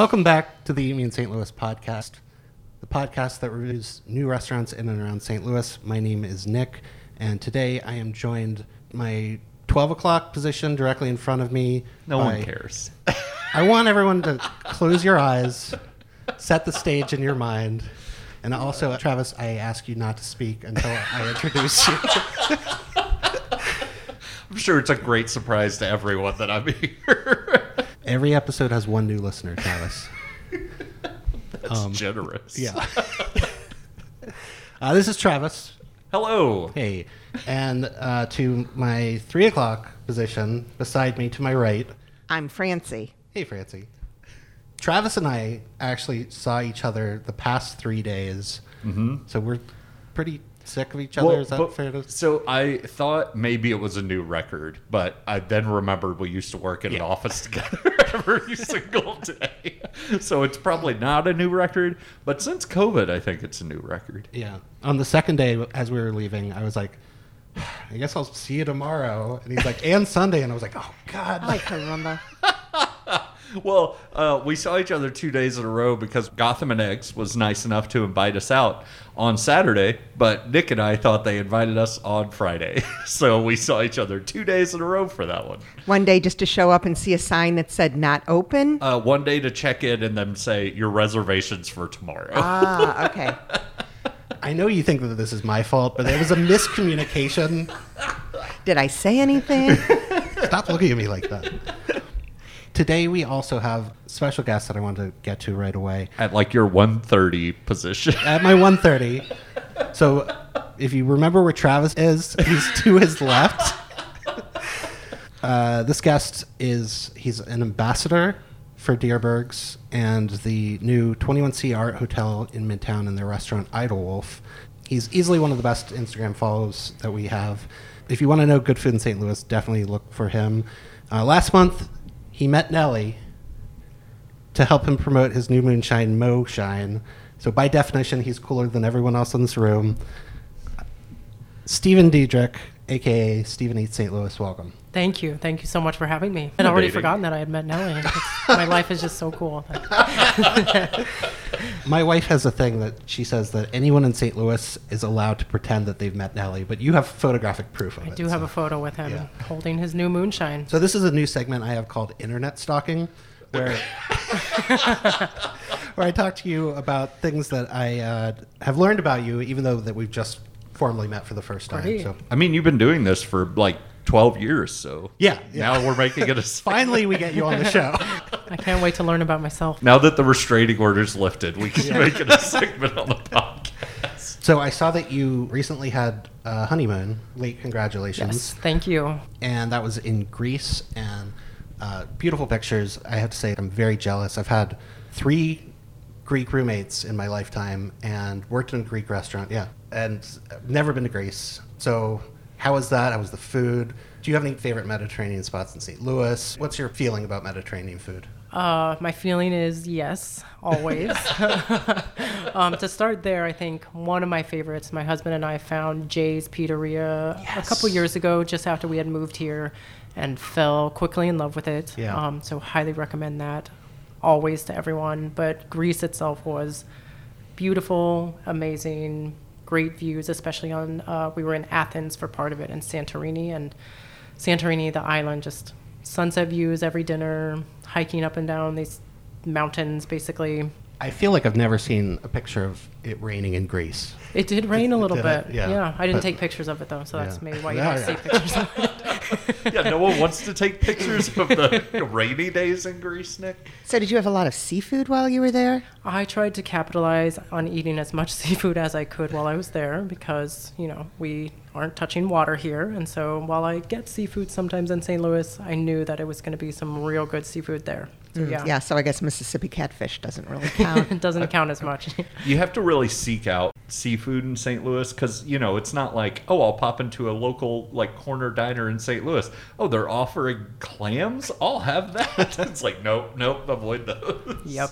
Welcome back to the Eat Me in St. Louis podcast, the podcast that reviews new restaurants in and around St. Louis. My name is Nick, and today I am joined my 12 o'clock position directly in front of me. No by- one cares. I want everyone to close your eyes, set the stage in your mind, and also, Travis, I ask you not to speak until I introduce you. I'm sure it's a great surprise to everyone that I'm here. Every episode has one new listener, Travis. That's Um, generous. Yeah. uh, this is Travis. Hello. Hey, and uh, to my three o'clock position beside me to my right. I'm Francie. Hey, Francie. Travis and I actually saw each other the past three days, mm-hmm. so we're pretty sick of each other. Well, is that but- fair to? so I thought maybe it was a new record, but I then remembered we used to work in an office together every single day. So it's probably not a new record, but since COVID, I think it's a new record. Yeah. On the second day, as we were leaving, I was like, "I guess I'll see you tomorrow." And he's like, "And Sunday," and I was like, "Oh God." I like Caramba. Well, uh, we saw each other two days in a row because Gotham and Eggs was nice enough to invite us out on Saturday, but Nick and I thought they invited us on Friday. so we saw each other two days in a row for that one. One day just to show up and see a sign that said not open. Uh, one day to check in and then say your reservations for tomorrow. ah, okay. I know you think that this is my fault, but there was a miscommunication. Did I say anything? Stop looking at me like that. Today we also have special guests that I want to get to right away. At like your 130 position. At my 130. So if you remember where Travis is, he's to his left. Uh, this guest is he's an ambassador for Dierbergs and the new 21C Art Hotel in Midtown and their restaurant Idol Wolf. He's easily one of the best Instagram follows that we have. If you want to know good food in St. Louis, definitely look for him. Uh, last month, he met Nelly to help him promote his new moonshine, Mo Shine. So by definition, he's cooler than everyone else in this room. Stephen Diedrich, aka Stephen Eats St. Louis, welcome. Thank you. Thank you so much for having me. I'd already Dating. forgotten that I had met Nelly. It's- my life is just so cool. My wife has a thing that she says that anyone in St. Louis is allowed to pretend that they've met Nelly, but you have photographic proof of I it. I do have so. a photo with him Yeah. holding his new moonshine. So this is a new segment I have called Internet Stalking, where where I talk to you about things that I uh, have learned about you, even though that we've just formally met for the first time. Great. So I mean, you've been doing this for like 12 years, so. Yeah, yeah. Now we're making it a. finally, we get you on the show. I can't wait to learn about myself. Now that the restraining order's lifted, we can make it a segment on the podcast. So I saw that you recently had a honeymoon. Late congratulations. Yes. Thank you. and that was in Greece and uh, beautiful pictures. I have to say, I'm very jealous. I've had three Greek roommates in my lifetime and worked in a Greek restaurant. Yeah, and never been to Greece. So, how was that? How was the food? Do you have any favorite Mediterranean spots in St. Louis? What's your feeling about Mediterranean food? Uh, my feeling is yes, always. um, to start there, I think one of my favorites, my husband and I found Jay's Pizzeria a couple years ago, just after we had moved here, and fell quickly in love with it. Yeah. Um, so highly recommend that, always to everyone. But Greece itself was beautiful, amazing, great views, especially on. Uh, we were in Athens for part of it, and Santorini, and Santorini, the island, just sunset views every dinner, hiking up and down these mountains, basically. I feel like I've never seen a picture of it raining in Greece. It did rain a little Did it? bit. Yeah. Yeah. I didn't But- take pictures of it though, so that's Yeah. maybe why you Yeah, don't see pictures of it. Yeah, no one wants to take pictures of the rainy days in Greece, Nick. So, did you have a lot of seafood while you were there? I tried to capitalize on eating as much seafood as I could while I was there because, you know, we aren't touching water here. And so while I get seafood sometimes in St. Louis, I knew that it was going to be some real good seafood there. So, yeah. Yeah, so I guess Mississippi catfish doesn't really count. it doesn't count as much. You have to really seek out seafood in St. Louis because you know it's not like oh I'll pop into a local like corner diner in St. Louis. Oh, they're offering clams. I'll have that. it's like nope, nope, avoid those. yep.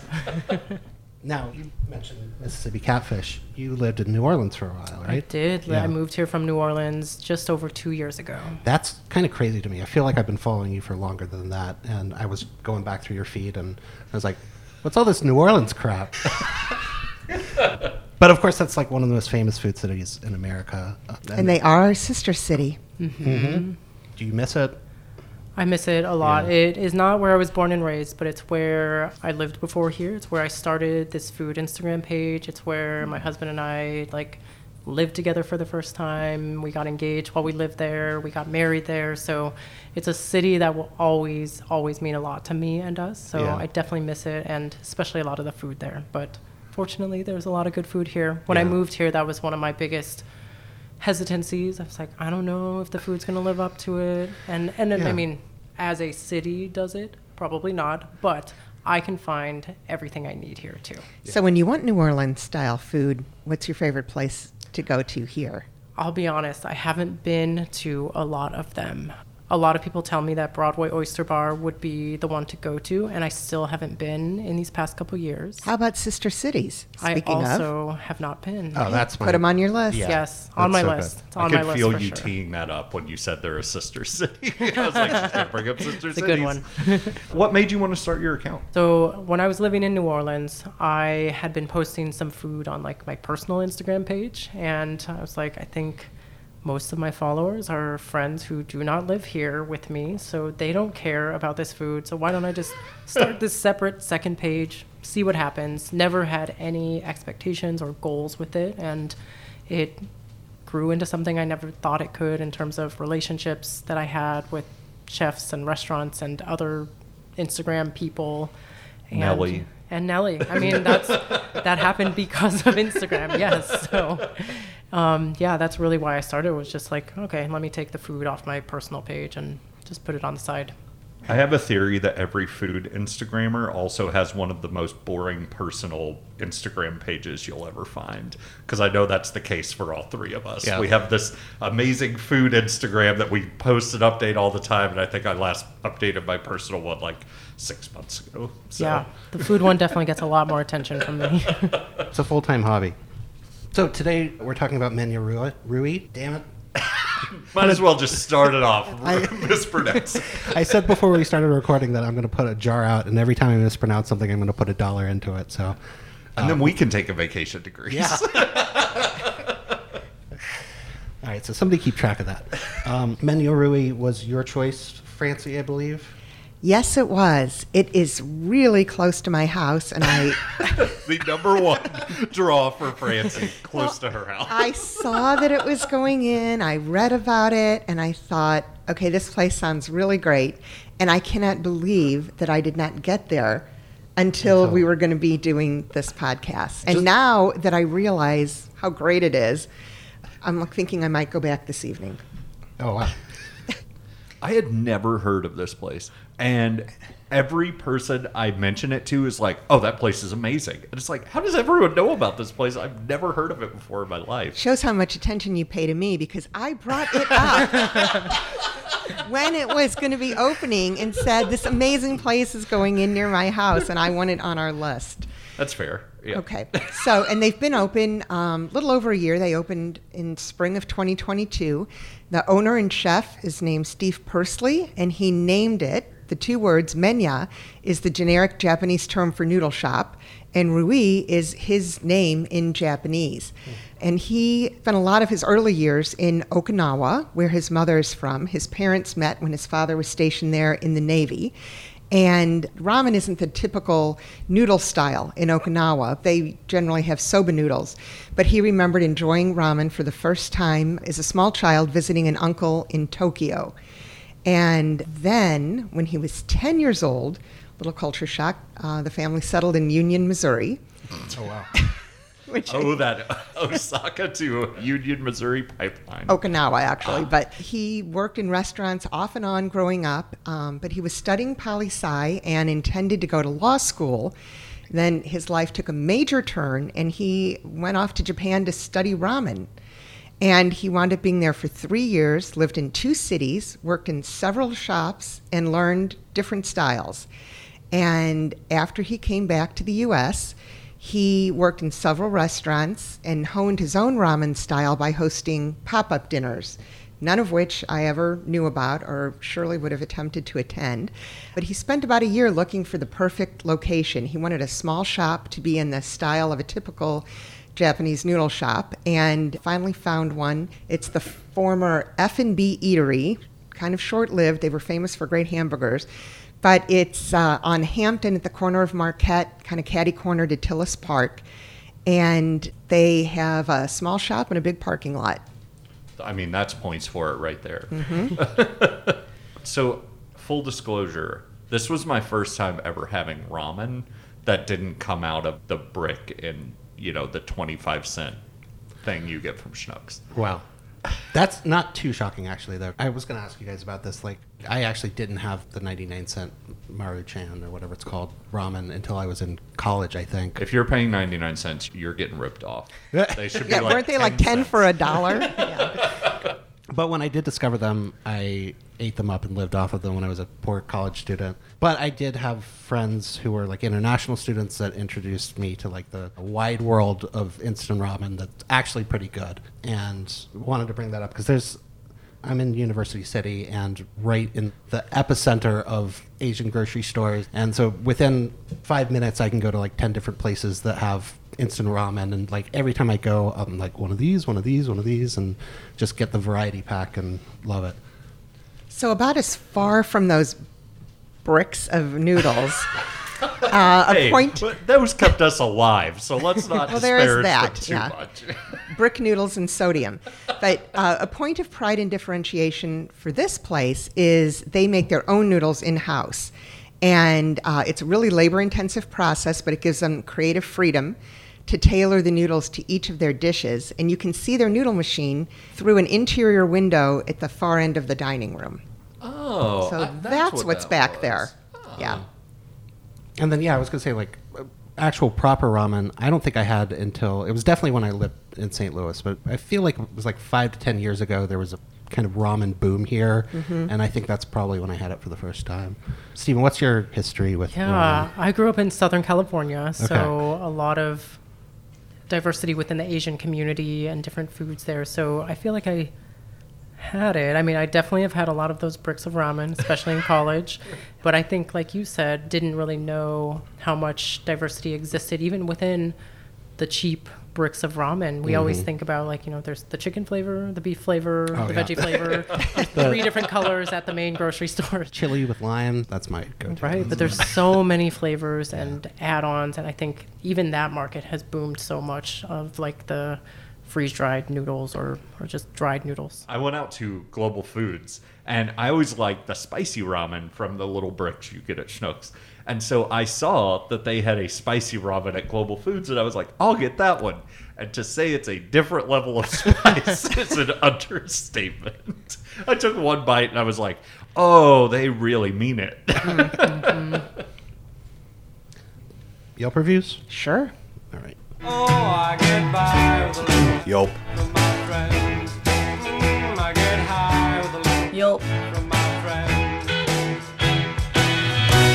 Now, you mentioned Mississippi catfish. You lived in New Orleans for a while, right? I did. Yeah. I moved here from New Orleans just over two years ago. That's kind of crazy to me. I feel like I've been following you for longer than that, and I was going back through your feed, and I was like, What's all this New Orleans crap? but of course, that's like one of the most famous food cities in America. Uh, And they are our sister city. Do you miss it? I miss it a lot. Yeah. It is not where I was born and raised, but it's where I lived before here. It's where I started this food Instagram page. It's where mm-hmm. my husband and I like lived together for the first time. We got engaged while we lived there. We got married there. So it's a city that will always, always mean a lot to me and us. So Yeah. I definitely miss it, and especially a lot of the food there. But fortunately, there's a lot of good food here. When I moved here, that was one of my biggest hesitancies. I was like, I don't know if the food's gonna live up to it, and and then, Yeah. I mean, as a city does it, probably not, but I can find everything I need here too. So when you want New Orleans style food, what's your favorite place to go to here? I'll be honest, I haven't been to a lot of them. A lot of people tell me that Broadway Oyster Bar would be the one to go to, and I still haven't been in these past couple years. How about sister cities? I Speaking of, also have not been. Oh, that's my. put them on your list. Yeah. yes, on my that's so list. good. It's I on could my list feel you sure. teeing that up when you said they're a sister city. I was like, you can't bring up sister It's a good one. what made you want to start your account? So when I was living in New Orleans, I had been posting some food on like my personal Instagram page, and I was like, I think most of my followers are friends who do not live here with me, so they don't care about this food. So why don't I just start this separate second page, see what happens? Never had any expectations or goals with it, and it grew into something I never thought it could in terms of relationships that I had with chefs and restaurants and other Instagram people. And, Nelly. And Nelly. I mean, that's that happened because of Instagram. Yes. So, um, yeah, that's really why I started. Was just like, okay, let me take the food off my personal page and just put it on the side. I have a theory that every food Instagrammer also has one of the most boring personal Instagram pages you'll ever find. Because I know that's the case for all three of us. Yeah. We have this amazing food Instagram that we post and update all the time. And I think I last updated my personal one like six months ago. So. Yeah, the food one definitely gets a lot more attention from me. It's a full time hobby. So today we're talking about Menya Rui. Rui. Damn it. Might as well just start it off. I- Mispronounce. I said before we started recording that I'm going to put a jar out, and every time I mispronounce something, I'm going to put a dollar into it. So, And then we can take a vacation to Greece. Yeah. all right. So somebody keep track of that. Um, Menya Rui was your choice, Francie, I believe. Yes, it was. It is really close to my house, and I the number one draw for Francie, close to her house. I saw that it was going in. I read about it, and I thought, okay, this place sounds really great. And I cannot believe that I did not get there until Until- we were going to be doing this podcast. And Just- now that I realize how great it is, I'm thinking I might go back this evening. Oh wow. I had never heard of this place. And every person I mention it to is like, oh, that place is amazing. And it's like, how does everyone know about this place? I've never heard of it before in my life. Shows how much attention you pay to me because I brought it up when it was going to be opening and said this amazing place is going in near my house, and I want it on our list. That's fair. Yeah. Okay. So, and they've been open a um, little over a year. They opened in spring of 2022. The owner and chef is named Steve Pursley, and he named it. The two words menya is the generic Japanese term for noodle shop, and Rui is his name in Japanese. Hmm. And he spent a lot of his early years in Okinawa, where his mother is from. His parents met when his father was stationed there in the Navy. And ramen isn't the typical noodle style in Okinawa. They generally have soba noodles. But he remembered enjoying ramen for the first time as a small child visiting an uncle in Tokyo. And then, when he was 10 years old, little culture shock, uh, the family settled in Union, Missouri. Oh wow. Which Oh, that Osaka to Union, Missouri pipeline. Okinawa, actually. But he worked in restaurants off and on growing up. Um, but he was studying poli sci and intended to go to law school. Then his life took a major turn, and he went off to Japan to study ramen. And he wound up being there for three years, lived in two cities, worked in several shops, and learned different styles. And after he came back to the U.S., he worked in several restaurants and honed his own ramen style by hosting pop up dinners none of which I ever knew about or surely would have attempted to attend. But he spent about a year looking for the perfect location. He wanted a small shop to be in the style of a typical Japanese noodle shop and finally found one. It's the former F&B Eatery, kind of short-lived. They were famous for great hamburgers. But it's uh, on Hampton at the corner of Marquette, kind of catty corner to Tilles Park. And they have a small shop and a big parking lot. I mean, that's points for it right there. Mm-hmm. so, full disclosure, this was my first time ever having ramen that didn't come out of the brick in, you know, the 25 cent thing you get from Schnucks. Wow. That's not too shocking, actually. Though I was going to ask you guys about this. Like, I actually didn't have the 99 cent Maruchan or whatever it's called ramen until I was in college. I think. If you're paying 99 cents, you're getting ripped off. They should be Yeah, like weren't they like 10 cents. for a dollar? yeah. But when I did discover them, I ate them up and lived off of them when I was a poor college student. But I did have friends who were like international students that introduced me to like the wide world of instant ramen that's actually pretty good. And wanted to bring that up because there's I'm in University City and right in the epicenter of Asian grocery stores. And so within five minutes, I can go to like 10 different places that have instant ramen. And like every time I go, I'm like one of these, one of these, one of these, and just get the variety pack and love it. So, about as far from those bricks of noodles, uh, a Hey, point. but those kept us alive, so let's not Well, there is that, too yeah. much. brick noodles and sodium. But uh, a point of pride and differentiation for this place is they make their own noodles in house. And uh, it's a really labor intensive process, but it gives them creative freedom to tailor the noodles to each of their dishes. And you can see their noodle machine through an interior window at the far end of the dining room. Oh, So I- that's, what what's that back was. there. Yeah. And then, yeah, I was going to say, like, actual proper ramen, I don't think I had until it was definitely when I lived in St. Louis, but I feel like it was like five to 10 years ago, there was a kind of ramen boom here. Mm-hmm. And I think that's probably when I had it for the first time. Stephen, what's your history with Yeah, I grew up in Southern California, so Okay. a lot of diversity within the Asian community and different foods there. So I feel like I had it. I mean, I definitely have had a lot of those bricks of ramen, especially in college. But I think, like you said, didn't really know how much diversity existed even within the cheap bricks of ramen. We always think about like you know, there's the chicken flavor, the beef flavor, Mm-hmm. Oh, the yeah. veggie flavor. Three different colors at the main grocery store. Chili with lime, that's my go to. Right, but there's so many flavors and add-ons, and I think even that market has boomed so much of like the freeze-dried noodles or, or just dried noodles. I went out to Global Foods, and I always liked the spicy ramen from the little bricks you get at Schnucks. And so I saw that they had a spicy ramen at Global Foods, and I was like, I'll get that one. And to say it's a different level of spice is an understatement. I took one bite and I was like, oh, they really mean it. Mm, mm-hmm. Yelp reviews? Sure. All right. Oh, I get by with a little Yelp. from my friends. Mm, I get high with a little Yup. from my friends.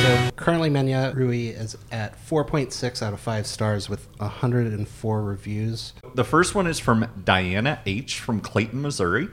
So currently, Menya Rui is at 4.6 out of 5 stars with 104 reviews. The first one is from Diana H. from Clayton, Missouri.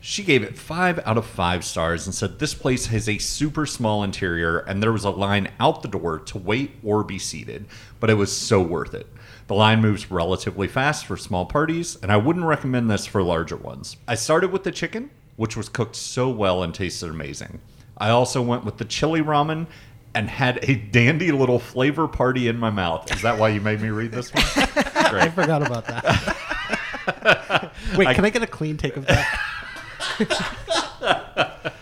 She gave it five out of five stars and said this place has a super small interior and there was a line out the door to wait or be seated, but it was so worth it. The line moves relatively fast for small parties, and I wouldn't recommend this for larger ones. I started with the chicken, which was cooked so well and tasted amazing. I also went with the chili ramen and had a dandy little flavor party in my mouth. Is that why you made me read this one? I forgot about that. Wait, I- can I get a clean take of that?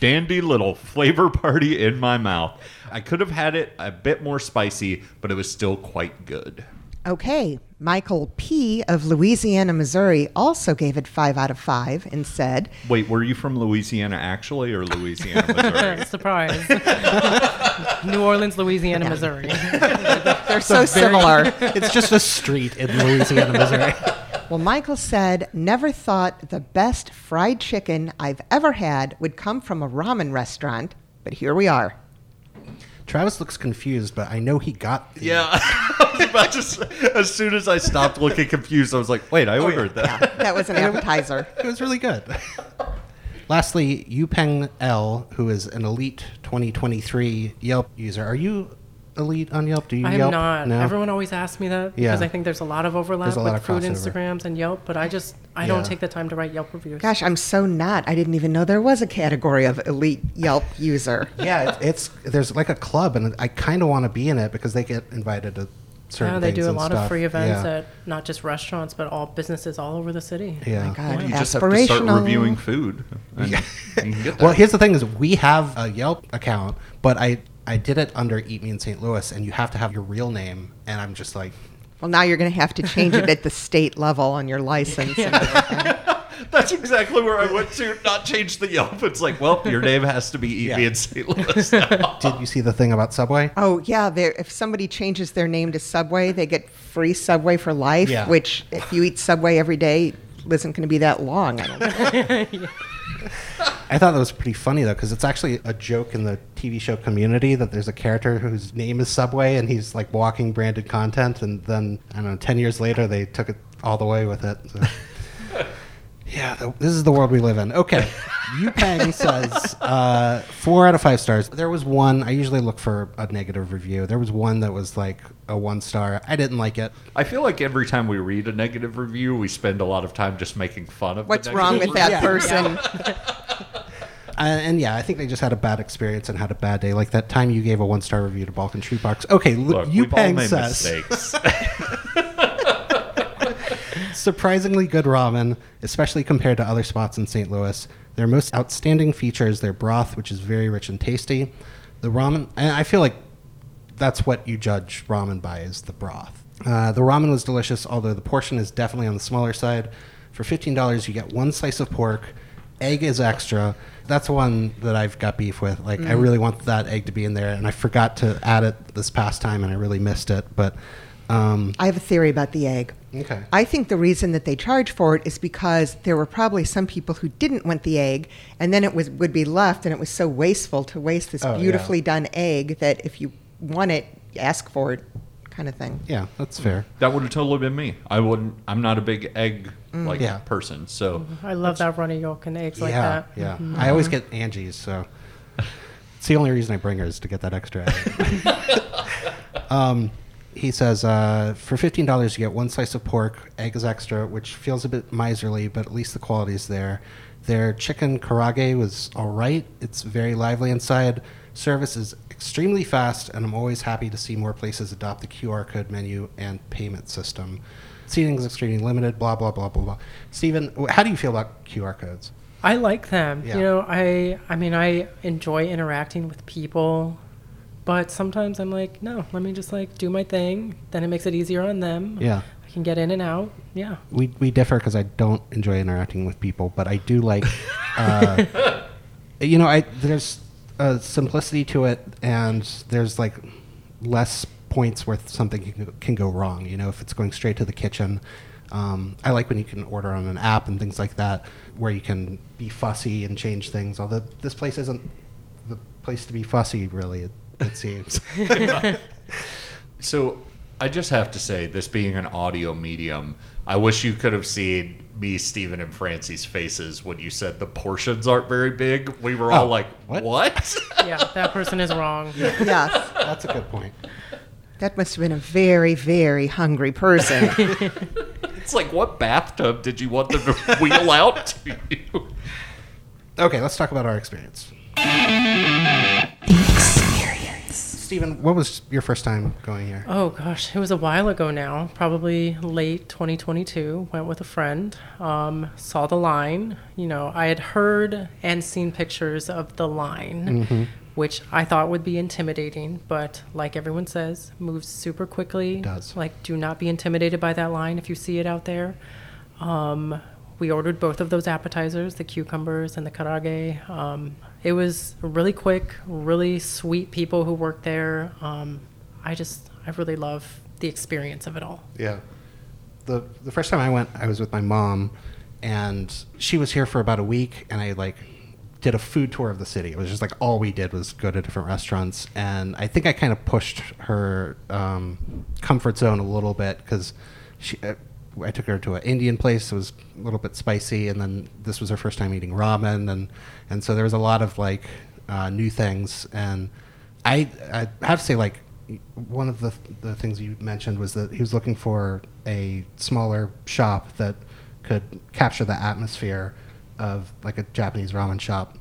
dandy little flavor party in my mouth. I could have had it a bit more spicy, but it was still quite good. Okay, Michael P. of Louisiana, Missouri also gave it five out of five and said, Wait, were you from Louisiana actually, or Louisiana, Missouri? Surprise. New Orleans, Louisiana, Missouri. they're so similar. it's just a street in Louisiana, Missouri. Well, Michael said, never thought the best fried chicken I've ever had would come from a ramen restaurant, but here we are. Travis looks confused, but I know he got the yeah, I was about to say, as soon as I stopped looking confused, I was like, "Wait, I oh, ordered that." That was an appetizer. It was really good. Lastly, Yupeng L, who is an elite 2023 Yelp user. Are you elite on Yelp? Do you I am Yelp? not. No? Everyone always asks me that because Yeah. I think there's a lot of overlap a lot with of food crossover. Instagrams and Yelp, but I just I Yeah. don't take the time to write Yelp reviews. Gosh, I'm so not. I didn't even know there was a category of elite Yelp user. yeah, it- it's there's like a club, and I kind of want to be in it because they get invited to certain Yeah, they do a lot stuff. of free events Yeah. at not just restaurants, but all businesses all over the city. yeah. My God, You just have to start reviewing food. And Yeah. you can get. Well, here's the thing: is we have a Yelp account, but I I did it under Eat Me in St. Louis, and you have to have your real name, and I'm just like, Well, now you're going to have to change it at the state level on your license. and. That's exactly where I went to. Not change the Yelp. It's like, well, your name has to be Eat Me Yeah. in St. Louis now. did you see the thing about Subway? Oh yeah. If somebody changes their name to Subway, they get free Subway for life. Yeah. Which, if you eat Subway every day, isn't going to be that long. I don't think. I thought that was pretty funny though, because it's actually a joke in the TV show Community that there's a character whose name is Subway, and he's like walking branded content, and then I don't know, ten years later they took it all the way with it. So. yeah, th- this is the world we live in. Okay, Yupeng says uh, four out of five stars. There was one. I usually look for a negative review. There was one that was like a one star. I didn't like it. I feel like every time we read a negative review, we spend a lot of time just making fun of. the What's wrong negative with that person? Uh, and yeah, I think they just had a bad experience and had a bad day. Like that time you gave a one star review to Balkan Treat Box. Okay, Look, Look, we've all Yupeng made says mistakes. surprisingly good ramen, especially compared to other spots in St. Louis. Their most outstanding feature is their broth, which is very rich and tasty. The ramen, and I feel like that's what you judge ramen by is the broth. Uh, the ramen was delicious, although the portion is definitely on the smaller side. For fifteen dollars, you get one slice of pork. Egg is extra. That's one that I've got beef with. Like, I really want that egg to be in there, and I forgot to add it this past time, and I really missed it. But um, I have a theory about the egg. okay, I think the reason that they charge for it is because there were probably some people who didn't want the egg, and then it was would be left, and it was so wasteful to waste this Oh, yeah. beautifully done egg that if you want it, ask for it, kind of thing. yeah, that's fair. that would have totally been me. I wouldn't. I'm not a big egg like Yeah. person, so I love that runny yolk and eggs like yeah, that. Mm-hmm. yeah. I always get Angie's, so it's the only reason I bring her is to get that extra. egg. um, he says uh, for fifteen dollars you get one slice of pork, egg is extra, which feels a bit miserly, but at least the quality is there. Their chicken karaage was all right. It's very lively inside. Service is extremely fast, and I'm always happy to see more places adopt the QR code menu and payment system. Seating is extremely limited. Blah blah blah blah blah. Stephen, how do you feel about QR codes? I like them. Yeah. You know, I I mean I enjoy interacting with people, but sometimes I'm like, no, let me just like do my thing. Then it makes it easier on them. Yeah. I can get in and out. Yeah. we we differ because I don't enjoy interacting with people, but I do like, uh, you know, I there's a simplicity to it, and there's like less points where something can go, can go wrong. You know, if it's going straight to the kitchen. Um, I like when you can order on an app and things like that, where you can be fussy and change things. Although this place isn't the place to be fussy, really. It, it seems. So I just have to say, this being an audio medium, I wish you could have seen me, Stephen, and Francie's faces when you said the portions aren't very big. We were all Oh, like, what? "What?" Yeah, that person is wrong. Yes, That's a good point. that must have been a very, very hungry person. it's like, what bathtub did you want them to wheel out to you? Okay, let's talk about our experience. Stephen, what was your first time going here? Oh gosh, it was a while ago now. Probably late 2022. Went with a friend. Um, saw the line. You know, I had heard and seen pictures of the line, which I thought would be intimidating. But like everyone says, moves super quickly. Does. Like, do not be intimidated by that line if you see it out there. Um, we ordered both of those appetizers, the cucumbers and the karaage. Um, it was really quick, really sweet people who worked there. Um, I just, I really love the experience of it all. Yeah. The the first time I went, I was with my mom, and she was here for about a week, and I like did a food tour of the city. It was just like all we did was go to different restaurants, and I think I kind of pushed her um, comfort zone a little bit because she. Uh, I took her to an Indian place. It was a little bit spicy, and then this was her first time eating ramen, and and so there was a lot of like uh, new things. And I I have to say like one of the the things you mentioned was that he was looking for a smaller shop that could capture the atmosphere of like a Japanese ramen shop.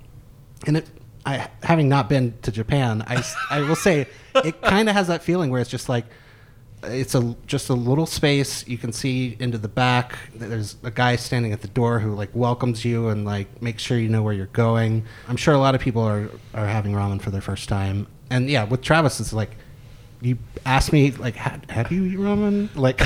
And it, I having not been to Japan, I, I will say it kind of has that feeling where it's just like it's a just a little space you can see into the back. There's a guy standing at the door who like welcomes you and like makes sure you know where you're going. I'm sure a lot of people are are having ramen for their first time. And yeah, with Travis, it's like you asked me like, how you eat ramen? Like,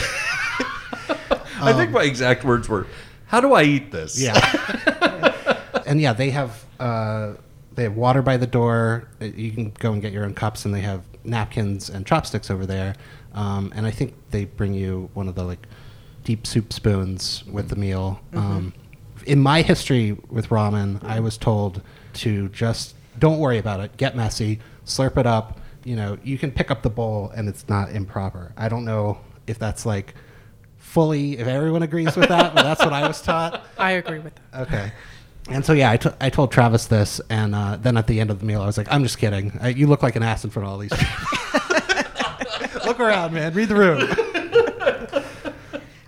I think my exact words were, "How do I eat this?" Yeah. and yeah, they have uh, they have water by the door. You can go and get your own cups, and they have napkins and chopsticks over there. Um, and I think they bring you one of the like deep soup spoons with the meal. Um, in my history with ramen, I was told to just don't worry about it. Get messy, slurp it up. You know, you can pick up the bowl, and it's not improper. I don't know if that's like fully if everyone agrees with that, but that's what I was taught. I agree with that. Okay. And so yeah, I, t- I told Travis this, and uh, then at the end of the meal, I was like, "I'm just kidding. Uh, you look like an ass in front of all these people. look around, man. Read the room."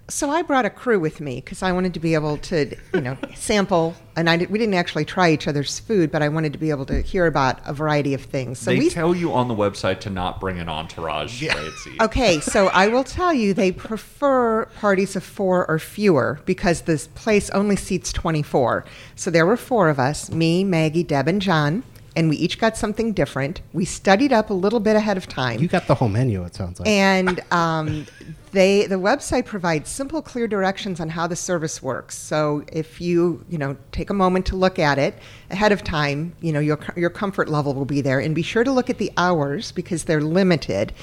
So I brought a crew with me because I wanted to be able to, you know, sample. And I did, we didn't actually try each other's food, but I wanted to be able to hear about a variety of things. So they we tell you on the website to not bring an entourage. Tracy. Okay, so I will tell you they prefer parties of four or fewer because this place only seats 24. So there were four of us me, Maggie, Deb, and John, and we each got something different. We studied up a little bit ahead of time. You got the whole menu. It sounds like. and um, they the website provides simple clear directions on how the service works so if you you know take a moment to look at it ahead of time you know your your comfort level will be there and be sure to look at the hours because they're limited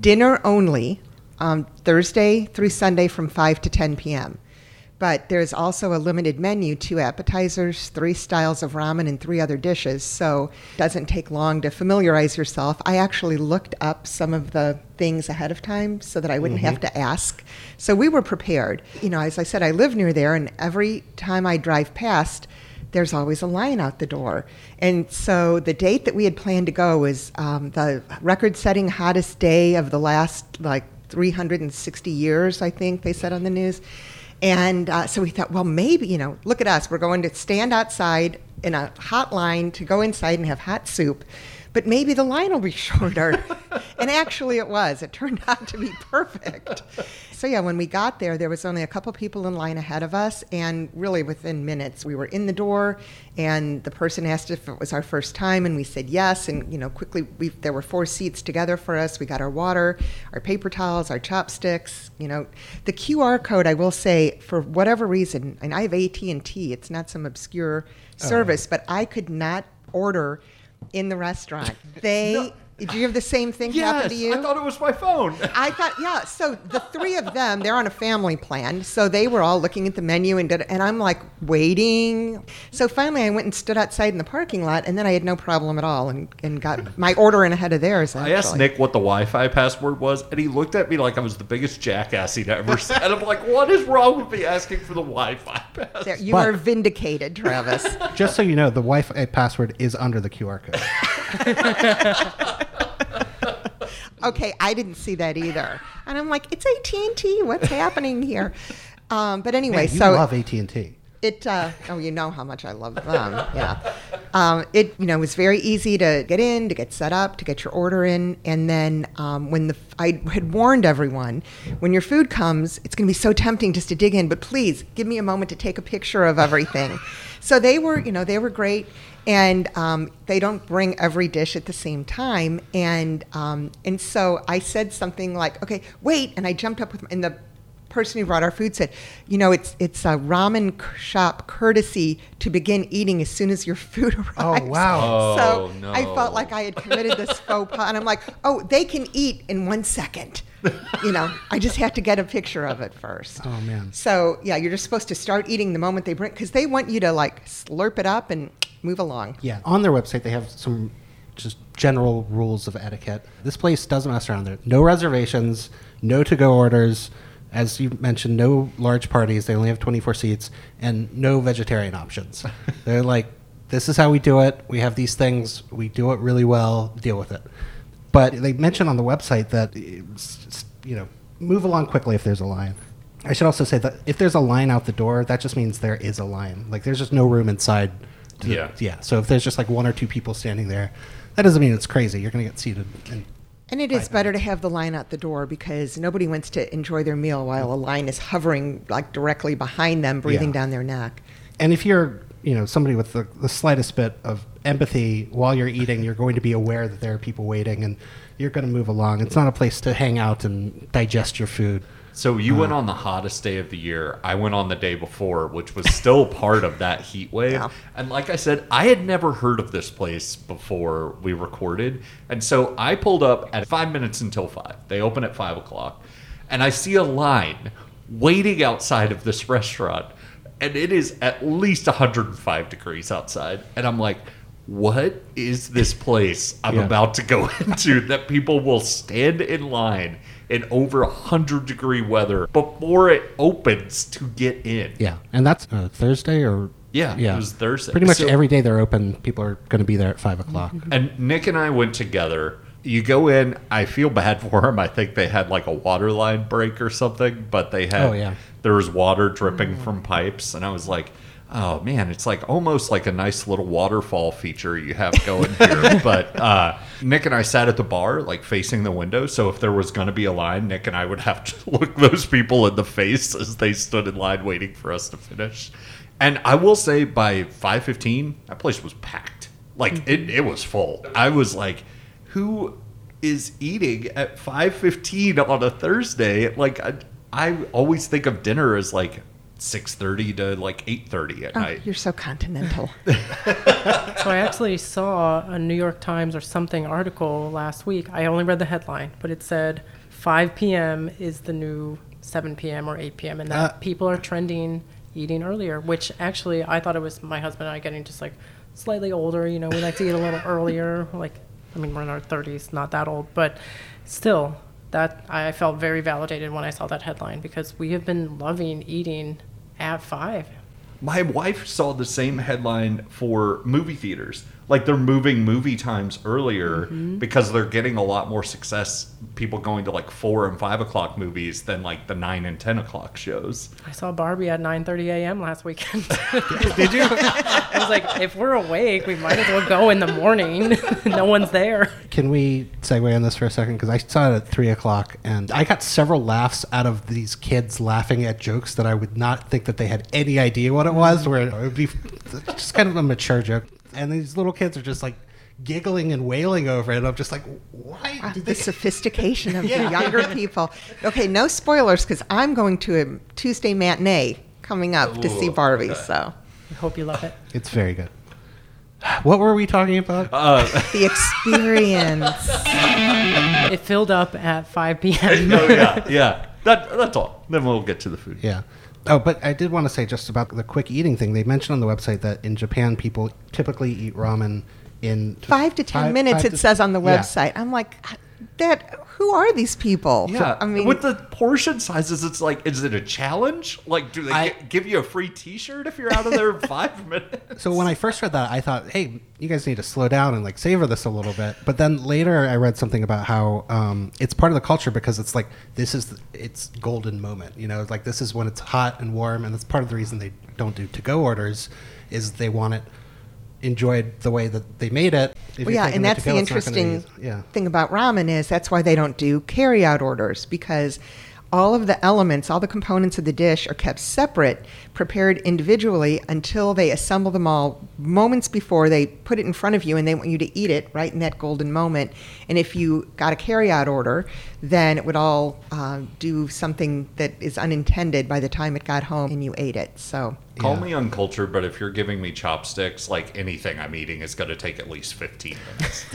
dinner only um, thursday through sunday from 5 to 10 p.m but there's also a limited menu two appetizers three styles of ramen and three other dishes so it doesn't take long to familiarize yourself i actually looked up some of the things ahead of time so that i wouldn't have to ask so we were prepared you know as i said i live near there and every time i drive past there's always a line out the door. And so the date that we had planned to go was um, the record setting hottest day of the last like 360 years, I think they said on the news. And uh, so we thought, well, maybe, you know, look at us. We're going to stand outside in a hot line to go inside and have hot soup. But maybe the line will be shorter. and actually, it was. It turned out to be perfect. So, yeah, when we got there, there was only a couple people in line ahead of us. And really, within minutes, we were in the door. And the person asked if it was our first time. And we said yes. And, you know, quickly, we, there were four seats together for us. We got our water, our paper towels, our chopsticks. You know, the QR code, I will say, for whatever reason, and I have AT&T. It's not some obscure oh. service, but I could not order in the restaurant. They did you have the same thing happen to Yes, you? I thought it was my phone. I thought, yeah. So the three of them, they're on a family plan. So they were all looking at the menu, and did, and I'm like waiting. So finally, I went and stood outside in the parking lot, and then I had no problem at all, and, and got my order in ahead of theirs. I asked. Nick what the Wi-Fi password was, and he looked at me like I was the biggest jackass he'd ever seen. And I'm like, what is wrong with me asking for the Wi-Fi password? There, you But- are vindicated, Travis. Just so you know, the Wi-Fi password is under the QR code. Okay, I didn't see that either, and I'm like, it's AT and T. What's happening here? Um, but anyway, Man, you so love AT and T. It uh, oh, you know how much I love them. Yeah, um, it you know was very easy to get in, to get set up, to get your order in, and then um, when the I had warned everyone when your food comes, it's going to be so tempting just to dig in, but please give me a moment to take a picture of everything. so they were you know they were great, and um, they don't bring every dish at the same time, and um, and so I said something like, okay, wait, and I jumped up with and the person who brought our food said, "You know, it's it's a ramen c- shop courtesy to begin eating as soon as your food arrives." Oh wow. so Oh, I felt like I had committed this faux pas, and I'm like, "Oh, they can eat in one second. you know, I just have to get a picture of it first. Oh man. So yeah, you're just supposed to start eating the moment they bring, because they want you to like slurp it up and move along. Yeah, on their website they have some just general rules of etiquette. This place doesn't mess around there. No reservations, no to-go orders, As you mentioned, no large parties. They only have 24 seats and no vegetarian options. They're like, this is how we do it. We have these things. We do it really well. Deal with it. But they mention on the website that, you know, move along quickly if there's a line. I should also say that if there's a line out the door, that just means there is a line. Like there's just no room inside. To, Yeah. Yeah. So if there's just like one or two people standing there, that doesn't mean it's crazy. You're going to get seated. And And it is better to have the line out the door because nobody wants to enjoy their meal while a line is hovering like directly behind them, breathing Yeah. down their neck. and if you're, you know, somebody with the, the slightest bit of empathy while you're eating, you're going to be aware that there are people waiting and you're going to move along. It's not a place to hang out and digest your food. So you went uh-huh. on the hottest day of the year. I went on the day before, which was still part of that heat wave. Yeah. And like I said, I had never heard of this place before we recorded. And so I pulled up at five minutes until five. They open at five o'clock. And I see a line waiting outside of this restaurant. And it is at least 105 degrees outside. And I'm like, what is this place I'm Yeah. about to go into that people will stand in line in over 100 degree weather before it opens to get in? Yeah. And that's uh, Thursday or? Yeah, yeah, it was Thursday. Pretty much So- every day they're open, people are going to be there at five o'clock. And Nick and I went together. You go in, I feel bad for him. I think they had like a water line break or something, but they had Oh, yeah. there was water dripping from pipes and I was like, "Oh man, it's like almost like a nice little waterfall feature you have going here." but uh, Nick and I sat at the bar like facing the window, so if there was going to be a line, Nick and I would have to look those people in the face as they stood in line waiting for us to finish. And I will say by 5:15, that place was packed. Like it, it was full. I was like, who is eating at 5:15 on a Thursday? Like I, I always think of dinner as like 6:30 to like 8:30 at Oh, night. you're so continental. So I actually saw a New York Times or something article last week. I only read the headline, but it said 5 p.m. is the new 7 p.m. or 8 p.m. and that Uh, people are trending eating earlier, which actually I thought it was my husband and I getting just like slightly older. You know, we like to eat a little earlier. Like, I mean, we're in our 30s, not that old, but still, that I felt very validated when I saw that headline because we have been loving eating at five. My wife saw the same headline for movie theaters. Like they're moving movie times earlier mm-hmm. because they're getting a lot more success. People going to like four and five o'clock movies than like the nine and ten o'clock shows. I saw Barbie at 9:30 a.m. last weekend. Did you? I was like, if we're awake, we might as well go in the morning. no one's there. Can we segue on this for a second? Because I saw it at three o'clock, and I got several laughs out of these kids laughing at jokes that I would not think that they had any idea what it mm-hmm. was. Where it would be just kind of a mature joke, and these little kids are just like giggling and wailing over it. I'm just like, why? Ah, the sophistication of Yeah. the younger people. Okay, no spoilers because I'm going to a Tuesday matinee coming up to see Ooh, Barbie. okay. So I hope you love it. It's very good. What were we talking about? Uh, the experience. It filled up at 5 p.m. oh yeah, yeah. That that's all. Then we'll get to the food. Yeah. Oh, but I did want to say just about the quick eating thing. They mentioned on the website that in Japan, people typically eat ramen in Five to ten five- minutes, five it to- says on the Yeah. website. I'm like, ah, that. Who are these people? Yeah, I mean, with the portion sizes, it's like, is it a challenge? Like, do they I- gi- give you a free T-shirt if you're out of there in five minutes? So when I first read that, I thought, hey, you guys need to slow down and like savor this a little bit. But then later, I read something about how um, it's part of the culture because it's like this is the, it's golden moment. You know, like this is when it's hot and warm, and that's part of the reason they don't do to go orders is they want it enjoyed the way that they made it. Well, yeah, and that's the go, gonna interesting be- yeah. thing about ramen is that's why they don't do carry-out orders because all of the elements, all the components of the dish are kept separate, prepared individually until they assemble them all moments before they put it in front of you and they want you to eat it right in that golden moment. And if you got a carry-out order, then it would all uh, do something that is unintended by the time it got home and you ate it. So Call Yeah. me uncultured, but if you're giving me chopsticks, like anything I'm eating is going to take at least 15 minutes.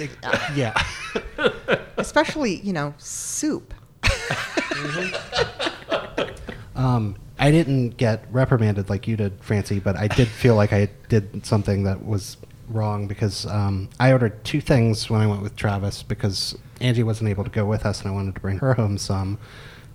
yeah. especially, you know, soup. Um, I didn't get reprimanded like you did, Francie, but I did feel like I did something that was wrong because um, I ordered two things when I went with Travis because Angie wasn't able to go with us and I wanted to bring her home some.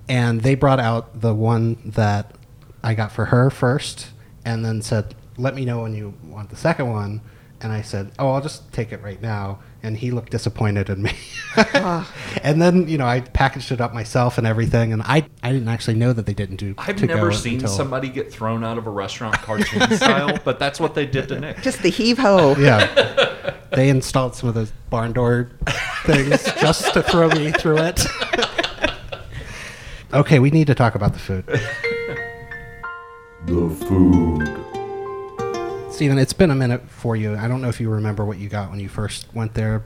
and they brought out the one that I got for her first, and then said, "Let me know when you want the second one." And I said, "Oh, I'll just take it right now." And he looked disappointed in me. Ah. and then you know I packaged it up myself and everything, and I I didn't actually know that they didn't do. I've to go never seen until- somebody get thrown out of a restaurant cartoon style, but that's what they did to Nick. Just the heave ho. Yeah, they installed some of those barn door things just to throw me through it. okay, we need to talk about the food. The food. Stephen, it's been a minute for you. I don't know if you remember what you got when you first went there.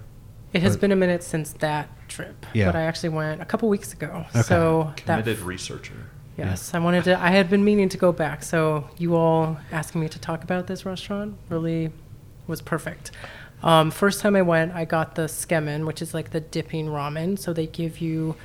It has been a minute since that trip, Yeah. but I actually went a couple weeks ago. Okay. So that Committed researcher. Yes, I wanted to. I had been meaning to go back, so you all asking me to talk about this restaurant really was perfect. Um, first time I went, I got the skemen, which is like the dipping ramen. So they give you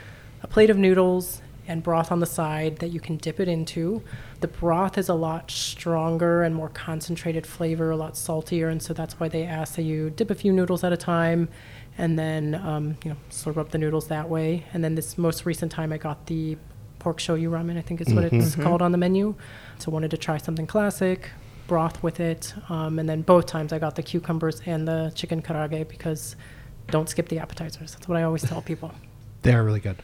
a plate of noodles and broth on the side that you can dip it into. The broth is a lot stronger and more concentrated flavor, a lot saltier, and so that's why they ask that you dip a few noodles at a time, and then um, you know slurp up the noodles that way. And then this most recent time, I got the pork shoyu ramen, I think is what it's called on the menu. So I wanted to try something classic, broth with it, um, and then both times I got the cucumbers and the chicken karaage because don't skip the appetizers. That's what I always tell people. They're really good.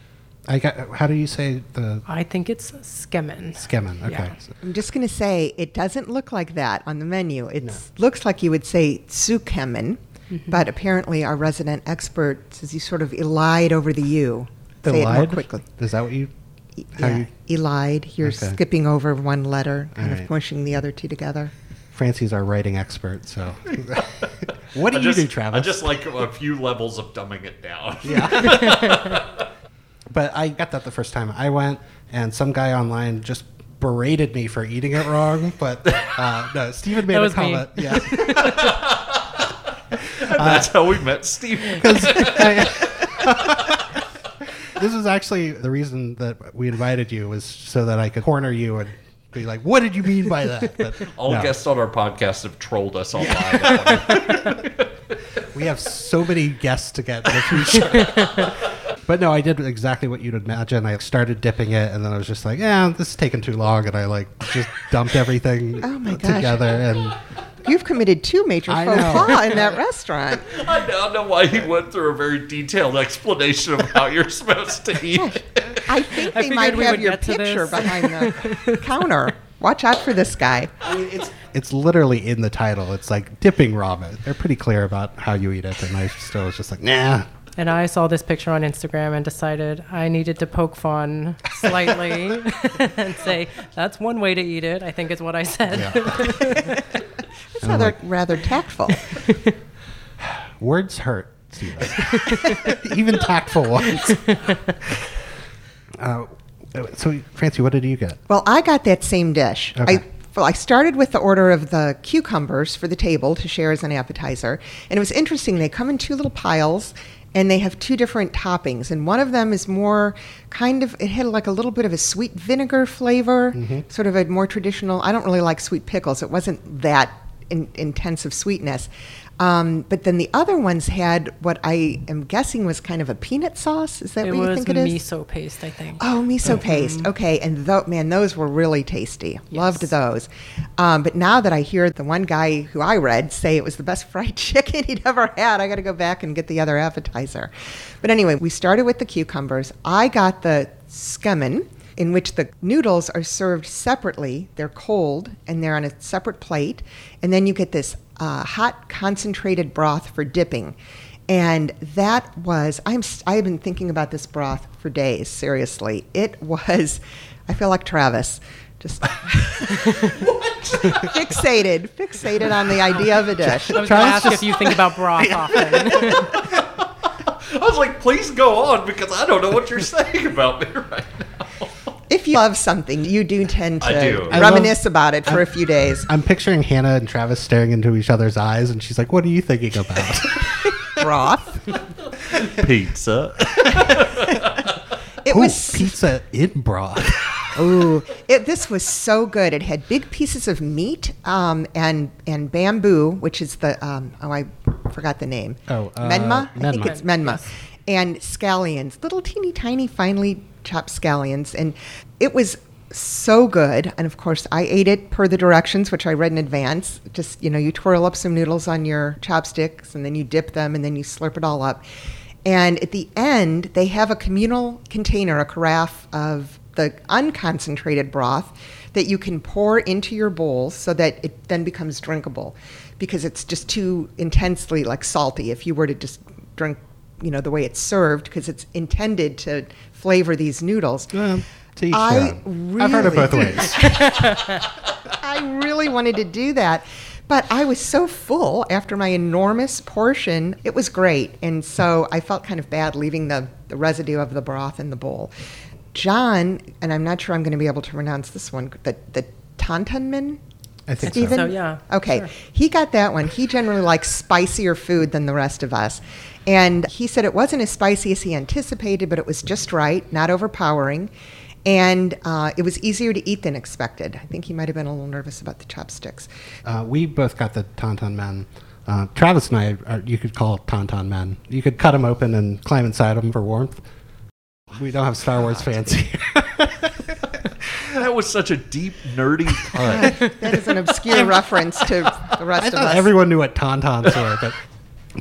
I got. How do you say the I think it's skemen. skemen? Okay. Yeah. I'm just going to say it doesn't look like that on the menu. It looks like you would say tsukemen, Mm-hmm. but apparently our resident expert says you sort of elide over the U. The say it more quickly. Is that what you? How yeah, you- elide. You're Okay. skipping over one letter, kind All of right. pushing the other two together. Francie's our writing expert, so. what do I you just, do, Travis? I just like a few levels of dumbing it down. But I got that the first time I went, and some guy online just berated me for eating it wrong. But uh, no, Stephen made That a was me. comment. Yeah, That's how we met Stephen. because this is actually the reason that we invited you was so that I could corner you and be like, "What did you mean by that?" But All no. guests on our podcast have trolled us online. We have so many guests to get in the future. but no, I did exactly what you'd imagine. I started dipping it, and then I was just like, "Yeah, this is taking too long," and I like just dumped everything Oh my gosh. together. And You've committed two major I faux pas in that restaurant. I now know why he went through a very detailed explanation of how you're supposed to eat. I think they figured might have your picture this. behind the counter. Watch out for this guy. I mean, it's it's literally in the title. It's like dipping ramen. They're pretty clear about how you eat it, and I still was just like, "Nah." And I saw this picture on Instagram and decided I needed to poke fun slightly and say, that's one way to eat it, I think is what I said. It's rather, like- rather tactful. Words hurt, Stephen. Even tactful ones. Uh, so, Francie, what did you get? Well, I got that same dish. Okay. I well, I started with the order of the cucumbers for the table to share as an appetizer, and it was interesting. They come in two little piles, and they have two different toppings. And one of them is more kind of it had like a little bit of a sweet vinegar flavor, mm-hmm. sort of a more traditional. I don't really like sweet pickles. It wasn't that in, intensive sweetness. Um, but then the other ones had what I am guessing was kind of a peanut sauce. Is that It what you think it is? miso paste, I think. Oh, miso paste. Okay, and tho- man, those were really tasty. Loved those. Um, but now that I hear the one guy who I read say it was the best fried chicken he'd ever had, I got to go back and get the other appetizer. But anyway, we started with the cucumbers. I got the skemen, in which the noodles are served separately. They're cold and they're on a separate plate, and then you get this uh, hot concentrated broth for dipping. And that was I'm s- I have been thinking about this broth for days. Seriously, it was. I feel like Travis, just fixated, fixated on the idea of a dish. I was going to ask if you think about broth often. I was like, please go on because I don't know what you're saying about me right now. If you love something, you do tend to do. Reminisce love- about it for a few days. I'm picturing Hannah and Travis staring into each other's eyes, and she's like, "What are you thinking about?" Broth. Pizza. It Ooh, was pizza in broth. Ooh, it, this was so good. It had big pieces of meat um, and and bamboo, which is the um, oh I forgot the name. Oh, uh, Menma. I think it's Menma. and scallions, little teeny tiny, finely chopped scallions. And it was so good. And of course, I ate it per the directions, which I read in advance. Just, you know, you twirl up some noodles on your chopsticks and then you dip them and then you slurp it all up. And at the end, they have a communal container, a carafe of the unconcentrated broth that you can pour into your bowl so that it then becomes drinkable because it's just too intensely like salty if you were to just drink you know the way it's served because it's intended to flavor these noodles Well, to each I their own. I've heard it both ways. I really wanted to do that. But I was so full after my enormous portion. It was great. And so I felt kind of bad leaving the, the residue of the broth in the bowl. John, and I'm not sure I'm going to be able to pronounce this one, the, the Tantanmen? I think so. Stephen? So, yeah, Okay. sure. He got that one. He generally likes spicier food than the rest of us. And he said it wasn't as spicy as he anticipated, but it was just right, not overpowering. And uh, it was easier to eat than expected. I think he might have been a little nervous about the chopsticks. Uh, we both got the Tauntaun men. Uh, Travis and I, are, you could call Tauntaun men. You could cut them open and climb inside them for warmth. We don't have Star Wars fans here. That was such a deep, nerdy pun. That is an obscure reference to the rest I of thought us. everyone knew what tauntauns were, but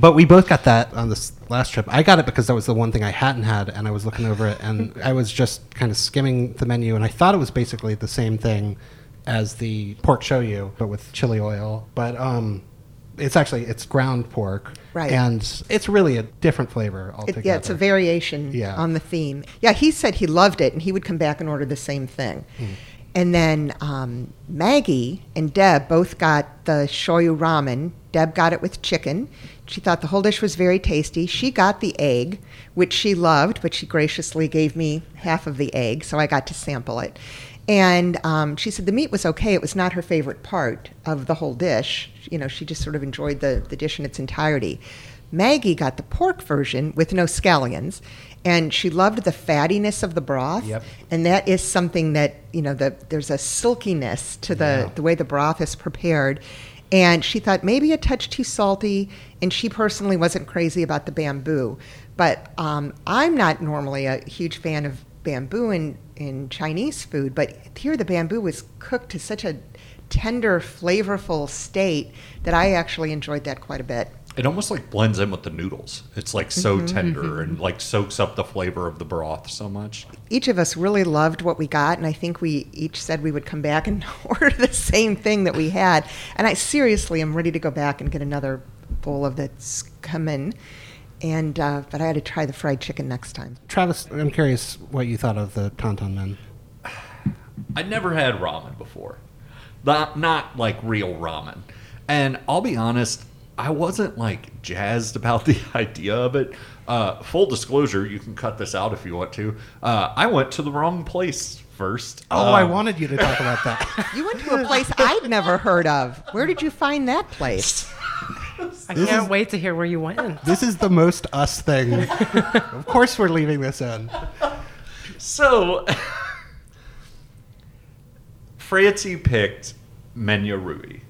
but we both got that on this last trip. I got it because that was the one thing I hadn't had, and I was looking over it, and I was just kind of skimming the menu, and I thought it was basically the same thing as the pork shoyu, but with chili oil. But um, it's actually it's ground pork, Right. And it's really a different flavor It- altogether. yeah, it's a variation Yeah. on the theme. Yeah, he said he loved it and he would come back and order the same thing. And then um, Maggie and Deb both got the shoyu ramen. Deb got it with chicken. She thought the whole dish was very tasty. She got the egg, which she loved, but she graciously gave me half of the egg, so I got to sample it. And um, she said the meat was okay. It was not her favorite part of the whole dish. You know, she just sort of enjoyed the, the dish in its entirety. Maggie got the pork version with no scallions, and she loved the fattiness of the broth. Yep. And that is something that, you know, the, there's a silkiness to the, Yeah. the way the broth is prepared. And she thought maybe a touch too salty, and she personally wasn't crazy about the bamboo. But um, I'm not normally a huge fan of bamboo in, in Chinese food, but here the bamboo was cooked to such a tender, flavorful state that I actually enjoyed that quite a bit. It almost like blends in with the noodles. It's like so tender and like soaks up the flavor of the broth so much. each of us really loved what we got, and I think we each said we would come back and order the same thing that we had. And I seriously am ready to go back and get another bowl of the skummen. And uh, but I had to try the fried chicken next time. Travis, I'm curious what you thought of the tauntaun men. I'd never had ramen before. Not not like real ramen. And I'll be honest, I wasn't like jazzed about the idea of it. Uh, full disclosure, you can cut this out if you want to. Uh, I went to the wrong place first. Oh, I Um, wanted you to talk about that. You went to a place I'd never heard of. Where did you find that place? I can't wait to hear where you went. this is the most us thing. of course, we're leaving this in. So, Francie picked Menya Rui.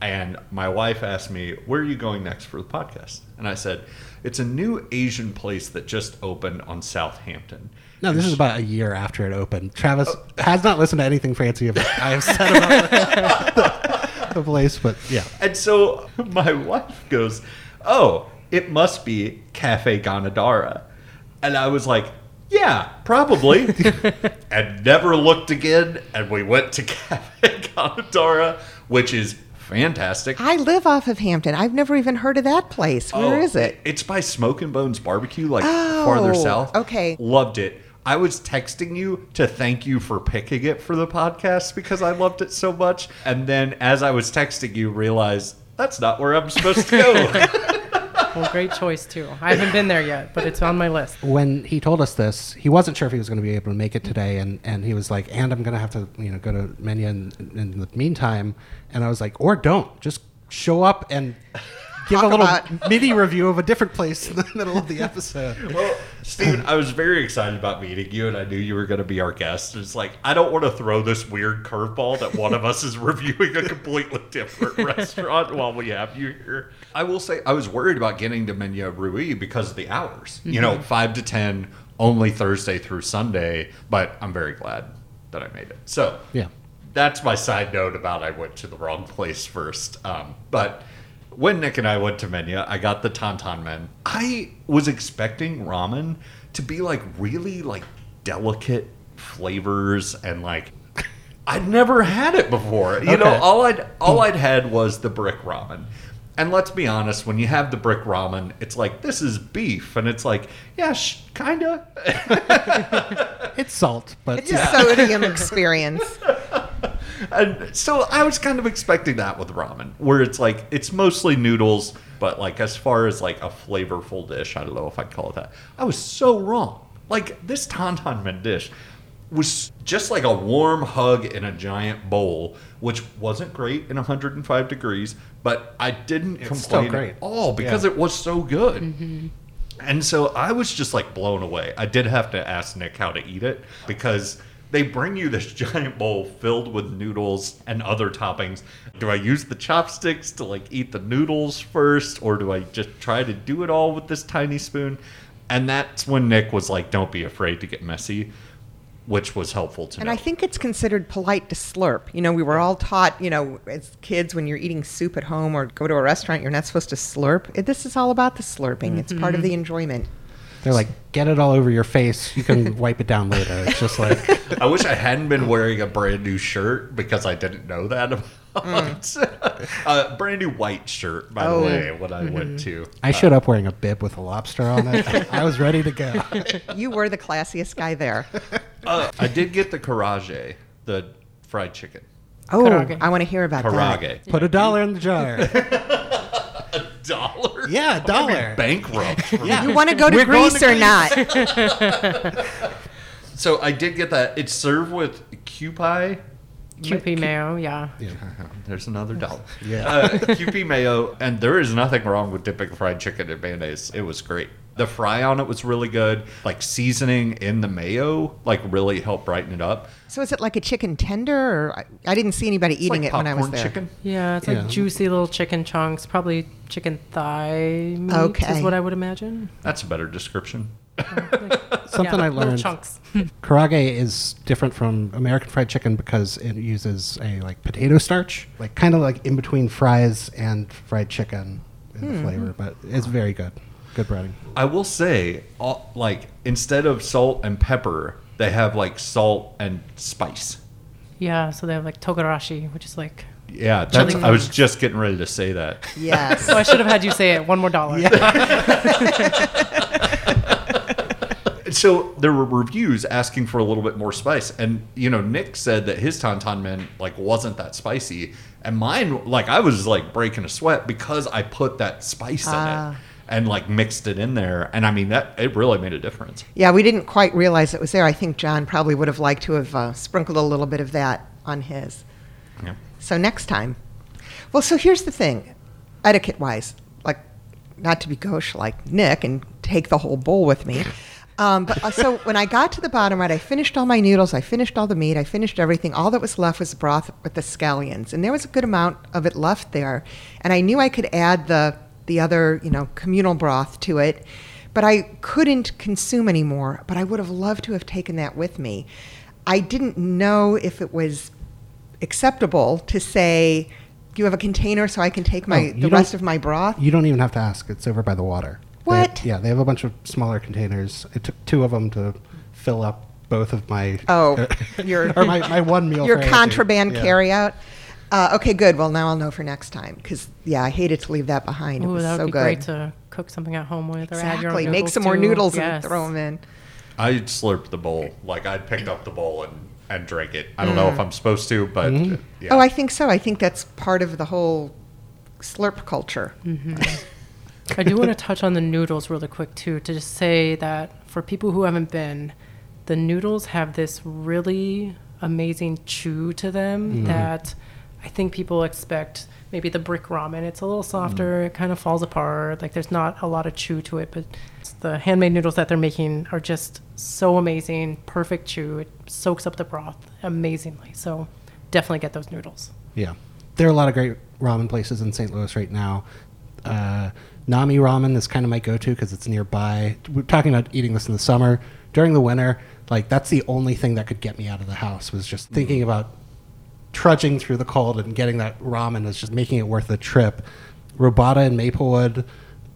And my wife asked me, Where are you going next for the podcast? And I said, It's a new Asian place that just opened on Southampton. No, this is about a year after it opened. Travis oh. has not listened to anything fancy of I have said about the, the place, but yeah. And so my wife goes, Oh, it must be Cafe Ganadara. And I was like, Yeah, probably. and never looked again. And we went to Cafe Ganadara, which is fantastic. I live off of Hampton. I've never even heard of that place. Where Oh, is it? It's by Smoke and Bones Barbecue, like Oh, farther south. okay. Loved it. I was texting you to thank you for picking it for the podcast because I loved it so much. And then as I was texting you, realized that's not where I'm supposed to go. Great choice too. I haven't been there yet, but it's on my list. When he told us this, he wasn't sure if he was going to be able to make it today, and, and he was like, "And I'm going to have to, you know, go to Menya in, in the meantime." And I was like, "Or don't, just show up and give a little about. mini review of a different place in the middle of the episode. Well, Stephen, I was very excited about meeting you, and I knew you were going to be our guest. It's like I don't want to throw this weird curveball that one of us is reviewing a completely different restaurant while we have you here. I will say I was worried about getting to Menya Rui because of the hours. You know, five to ten, only Thursday through Sunday. But I'm very glad that I made it. So Yeah. that's my side note about I went to the wrong place first. Um, but when Nick and I went to Menya, I got the Tantan Men. I was expecting ramen to be like really like delicate flavors and like I'd never had it before. You know, all I'd all I'd had was the brick ramen. And let's be honest, when you have the brick ramen, it's like this is beef, and it's like, yeah, sh- kinda. It's salt, but It's a sodium experience. And so I was kind of expecting that with ramen, where it's like it's mostly noodles, but like as far as like a flavorful dish, I don't know if I'd call it that. I was so wrong. Like this Tantan Men dish was just like a warm hug in a giant bowl, which wasn't great in 105 degrees, but I didn't still complain great. at all because Yeah. it was so good. Mm-hmm. And so I was just like blown away. I did have to ask Nick how to eat it because they bring you this giant bowl filled with noodles and other toppings. Do I use the chopsticks to like eat the noodles first or do I just try to do it all with this tiny spoon? And that's when Nick was like, don't be afraid to get messy, which was helpful to me. And know. I think it's considered polite to slurp. You know, we were all taught, you know, as kids, when you're eating soup at home or go to a restaurant, you're not supposed to slurp. This is all about the slurping. It's part of the mm-hmm. enjoyment. They're like, get it all over your face. You can wipe it down later. It's just like, I wish I hadn't been wearing a brand new shirt because I didn't know that about mm. a brand new white shirt, by Oh. the way, when I went mm-hmm. to. I showed uh, up wearing a bib with a lobster on it. I was ready to go. You were the classiest guy there. Uh, I did get the karaage, the fried chicken. Oh, Karaage. I want to hear about that. Karaage. Put a dollar in the jar. Dollar? Yeah, a dollar. Bankrupt. Yeah. You want to go to We're Greece to or Greece. not? So I did get that. It's served with Kewpie. QP mayo, yeah. yeah. There's another dollar. Yeah. Uh, Kewpie mayo, and there is nothing wrong with dipping fried chicken in mayonnaise. It was great. The fry on it was really good. Like seasoning in the mayo, like really helped brighten it up. So is it like a chicken tender? Or I, I didn't see anybody It's eating like it when I was popcorn there. chicken. Yeah, it's like Yeah. juicy little chicken chunks, probably chicken thigh meat Okay. is what I would imagine. That's a better description. Something Yeah, I learned. chunks. Karaage is different from American fried chicken because it uses a like potato starch, like kind of like in between fries and fried chicken in the hmm. flavor, but it's very good. Good breading. I will say, all, like instead of salt and pepper, they have like salt and spice. yeah, so they have like togarashi, which is like. Yeah, that's. I was just getting ready to say that. Yes. So I should have had you say it. One more dollar. Yeah. So there were reviews asking for a little bit more spice, and you know Nick said that his Tantan Men like wasn't that spicy, and mine like I was like breaking a sweat because I put that spice in Ah. it and like mixed it in there, and I mean that it really made a difference. Yeah, we didn't quite realize it was there. I think John probably would have liked to have uh, sprinkled a little bit of that on his. Yeah. So next time. Well, so here's the thing, etiquette wise, like not to be gauche like Nick and take the whole bowl with me. Um, but uh, so when I got to the bottom right, I finished all my noodles, I finished all the meat, I finished everything. All that was left was broth with the scallions, and there was a good amount of it left there. And I knew I could add the the other, you know, communal broth to it, but I couldn't consume anymore. But I would have loved to have taken that with me. I didn't know if it was acceptable to say, you have a container so I can take my Oh, you the don't- rest of my broth?" You don't even have to ask. It's over by the water. They- What? yeah, they have a bunch of smaller containers. It took two of them to fill up both of my. Oh, your- or my, my one meal. Your for Angie. contraband Yeah. carryout. Uh, okay, good. Well, now I'll know for next time because yeah, I hated to leave that behind. it Ooh, was that would so be good. great to cook something at home with or add your own exactly. Make noodles some more too. noodles Yes. and throw them in. I slurped the bowl, like I'd picked up the bowl and and drink it. I don't know if mm. I'm supposed to, but uh, yeah. Oh, I think so. I think that's part of the whole slurp culture. Mm-hmm. I do want to touch on the noodles really quick too, to just say that for people who haven't been, the noodles have this really amazing chew to them mm-hmm. that I think people expect maybe the brick ramen. It's a little softer. It kind of falls apart. Like there's not a lot of chew to it, but the handmade noodles that they're making are just so amazing. Perfect chew. It soaks up the broth amazingly. So definitely get those noodles. Yeah, there are a lot of great ramen places in St. Louis right now. Uh, Nami Ramen is kind of my go-to because it's nearby. We're talking about eating this in the summer. During the winter, like that's the only thing that could get me out of the house was just thinking about trudging through the cold and getting that ramen is just making it worth the trip. Robata in Maplewood.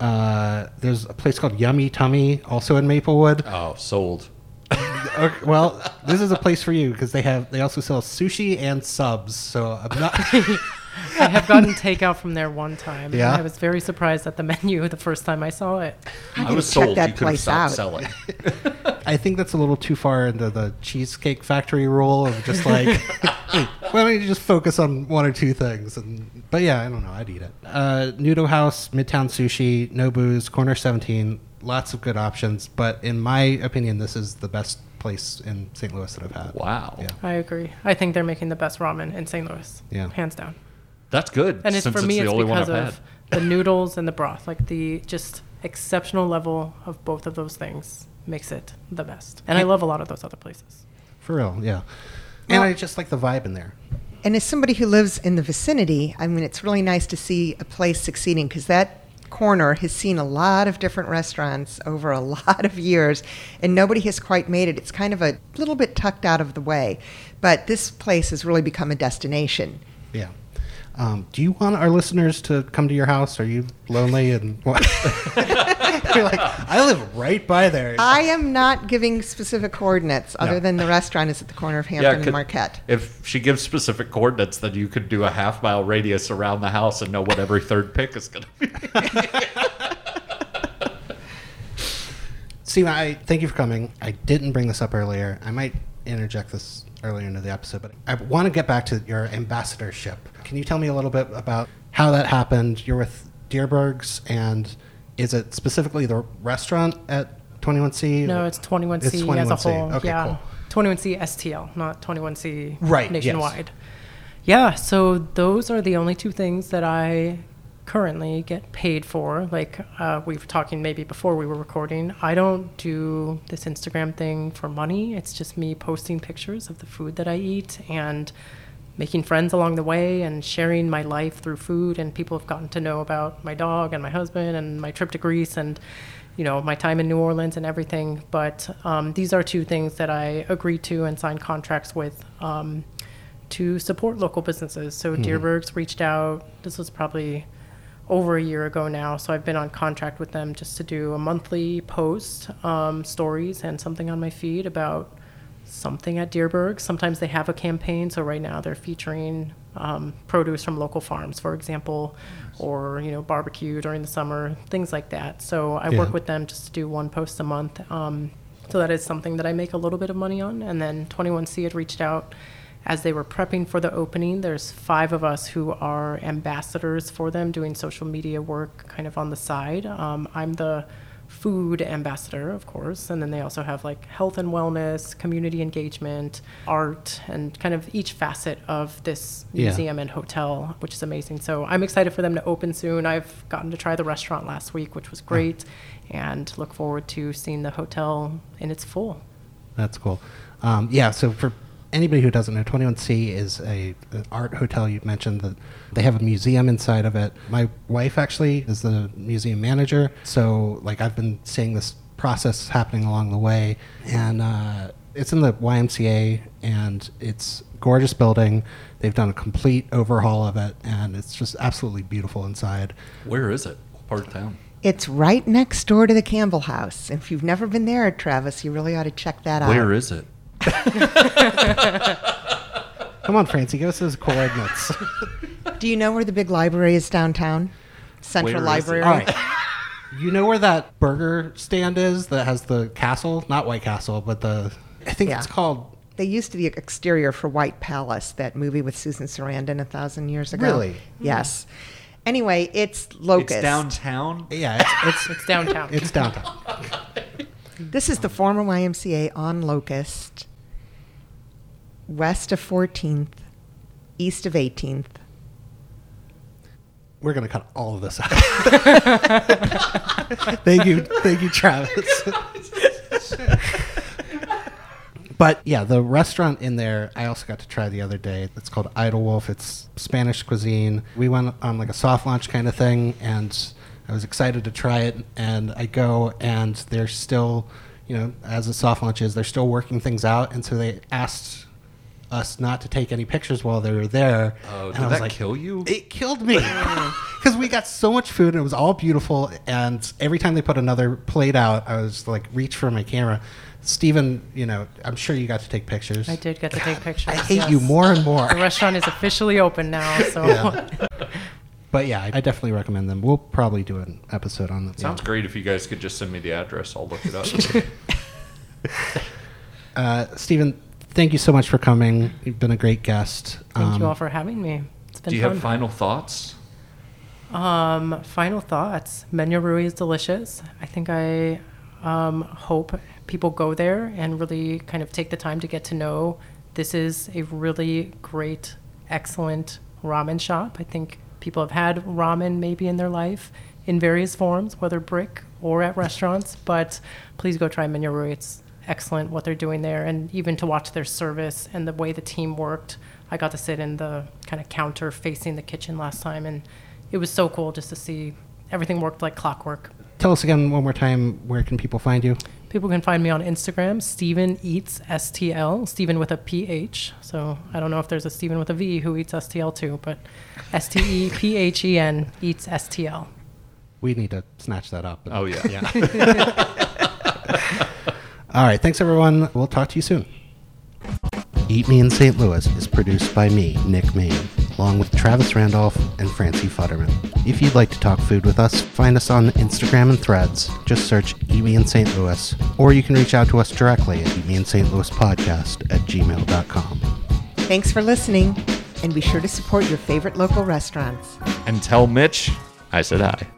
Uh, there's a place called Yummy Tummy, also in Maplewood. Oh, sold. Okay, well, this is a place for you because they have they also sell sushi and subs. So I'm not. I have gotten takeout from there one time. and Yeah? I was very surprised at the menu the first time I saw it. I gotta was sold. that you could have place stopped out. selling. I think that's a little too far into the cheesecake factory rule of just like, why don't you just focus on one or two things? And but yeah, I don't know. I'd eat it. Uh, Noodle House, Midtown Sushi, Nobu's, Corner 17, lots of good options. But in my opinion, this is the best place in St. Louis that I've had. Wow. Yeah. I agree. I think they're making the best ramen in St. Louis. Yeah. Hands down. That's good. And it's since for me, the it's only one because I've of had. the noodles and the broth. Like the just exceptional level of both of those things makes it the best. And I love a lot of those other places. For real, yeah. And Well- I just like the vibe in there. And as somebody who lives in the vicinity, I mean, it's really nice to see a place succeeding because that corner has seen a lot of different restaurants over a lot of years, and nobody has quite made it. It's kind of a little bit tucked out of the way, but this place has really become a destination. Yeah. Um, do you want our listeners to come to your house? Are you lonely and what? You're like, I live right by there. I am not giving specific coordinates other No. than the restaurant is at the corner of Hampton could- and Marquette. If she gives specific coordinates, then you could do a half mile radius around the house and know what every third pick is going to be. Steve, I thank you for coming. I didn't bring this up earlier. I might interject this earlier into the episode, but I want to get back to your ambassadorship. Can you tell me a little bit about how that happened? You're with Dierbergs, and is it specifically the restaurant at 21C? No, it's 21C It's as a 21C. whole. Okay, yeah. cool. 21C STL, not 21C Right, yes. nationwide. Yeah, so those are the only two things that I currently get paid for. Like uh, we were talking maybe before we were recording, I don't do this Instagram thing for money. It's just me posting pictures of the food that I eat and making friends along the way and sharing my life through food. And people have gotten to know about my dog and my husband and my trip to Greece and you know my time in New Orleans and everything. But um, these are two things that I agreed to and signed contracts with. Um, to support local businesses. So Dierbergs reached out. This was probably over a year ago now. So I've been on contract with them just to do a monthly post, um, stories, and something on my feed about something at Dierberg. Sometimes they have a campaign. So right now they're featuring um, produce from local farms, for example, or you know barbecue during the summer, things like that. So I Yeah. work with them just to do one post a month. Um, so that is something that I make a little bit of money on. And then 21C had reached out as they were prepping for the opening. There's five of us who are ambassadors for them, doing social media work kind of on the side. Um, I'm the food ambassador, of course, and then they also have like health and wellness, community engagement, art, and kind of each facet of this Yeah. museum and hotel, which is amazing. So I'm excited for them to open soon. I've gotten to try the restaurant last week, which was great, and look forward to seeing the hotel in its full. That's cool. Um, yeah, so for anybody who doesn't know, 21C is a an art hotel. You mentioned that they have a museum inside of it. My wife actually is the museum manager, so like I've been seeing this process happening along the way, and uh, it's in the YMCA, and it's gorgeous building. They've done a complete overhaul of it, and it's just absolutely beautiful inside. Where is it? What part of town? It's right next door to the Campbell House. If you've never been there, Travis, you really ought to check that out. Where is it? Come on, Francie, give us those coordinates. Do you know where the big library is downtown? Central Where is it? Library. All right. You know where that burger stand is that has the castle? Not White Castle, but the. I think Yeah. it's called. They used to be exterior for White Palace, that movie with Susan Sarandon a thousand years ago. Really? Yes. Hmm. Anyway, it's Locust. It's downtown. Yeah, it's It's downtown. it's, it's downtown. This is the former YMCA on Locust, west of 14th, east of 18th. We're gonna cut all of this out. thank you, thank you, Travis. but yeah, the restaurant in there, I also got to try the other day. It's called Idol Wolf. It's Spanish cuisine. We went on like a soft launch kind of thing, and I was excited to try it. And I go, and they're still, you know, as a soft launch is, they're still working things out. And so they asked us not to take any pictures while they were there. Oh, And did I was that kill you? It killed me because we got so much food and it was all beautiful. And every time they put another plate out, I was like, reach for my camera. Stephen, you know, I'm sure you got to take pictures. I did get to take pictures. I hate yes. you more and more. The restaurant is officially open now, so Yeah. But yeah, I I definitely recommend them. We'll probably do an episode on them. Sounds great if you guys could just send me the address. I'll look it up. Uh, Stephen, thank you so much for coming. You've been a great guest. thank Um, you all for having me. It's been Do you fun. have final thoughts? Um, final thoughts. Menya Rui is delicious. I think I um, hope people go there and really kind of take the time to get to know. This is a really great, excellent ramen shop. I think people have had ramen maybe in their life in various forms, whether brick or at restaurants. But please go try Menya Rui. It's excellent what they're doing there, and even to watch their service and the way the team worked. I got to sit in the kind of counter facing the kitchen last time, and it was so cool just to see everything worked like clockwork. Tell us again one more time where can people find you? People can find me on Instagram, Stephen Eats STL, Stephen with a PH. So I don't know if there's a Steven with a V who eats STL too, but S T E P H E N eats STL. We need to snatch that up. Oh, yeah. All right. Thanks, everyone. We'll talk to you soon. Eat Me in St. Louis is produced by me, Nick Main, along with Travis Randolph and Francie Futterman. If you'd like to talk food with us, find us on Instagram and threads. Just search Eat Me in St. Louis, or you can reach out to us directly at Eat Me in St. Louis podcast at gmail.com. Thanks for listening, and be sure to support your favorite local restaurants. And tell Mitch I said hi.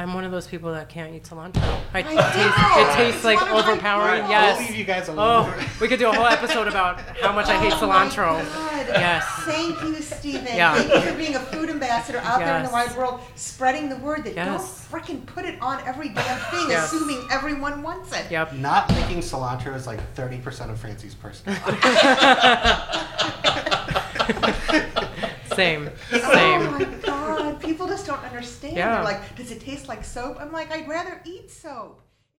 I'm one of those people that can't eat cilantro. I, it, know! tastes, it tastes like It's one overpowering. favorites. Yes. I'll leave you guys alone. Oh, we could do a whole episode about how much I hate Oh my cilantro. God. Yes. Thank you, Stephen. Yeah. Thank you for being a food ambassador out there in the wide world, spreading the word that Yes. don't freaking put it on every damn thing, Yes. assuming everyone wants it. Yep. Not liking cilantro is like 30% of Francie's personality. Same. Oh my god, people just don't understand. Yeah. They're like, does it taste like soap? I'm like, I'd rather eat soap.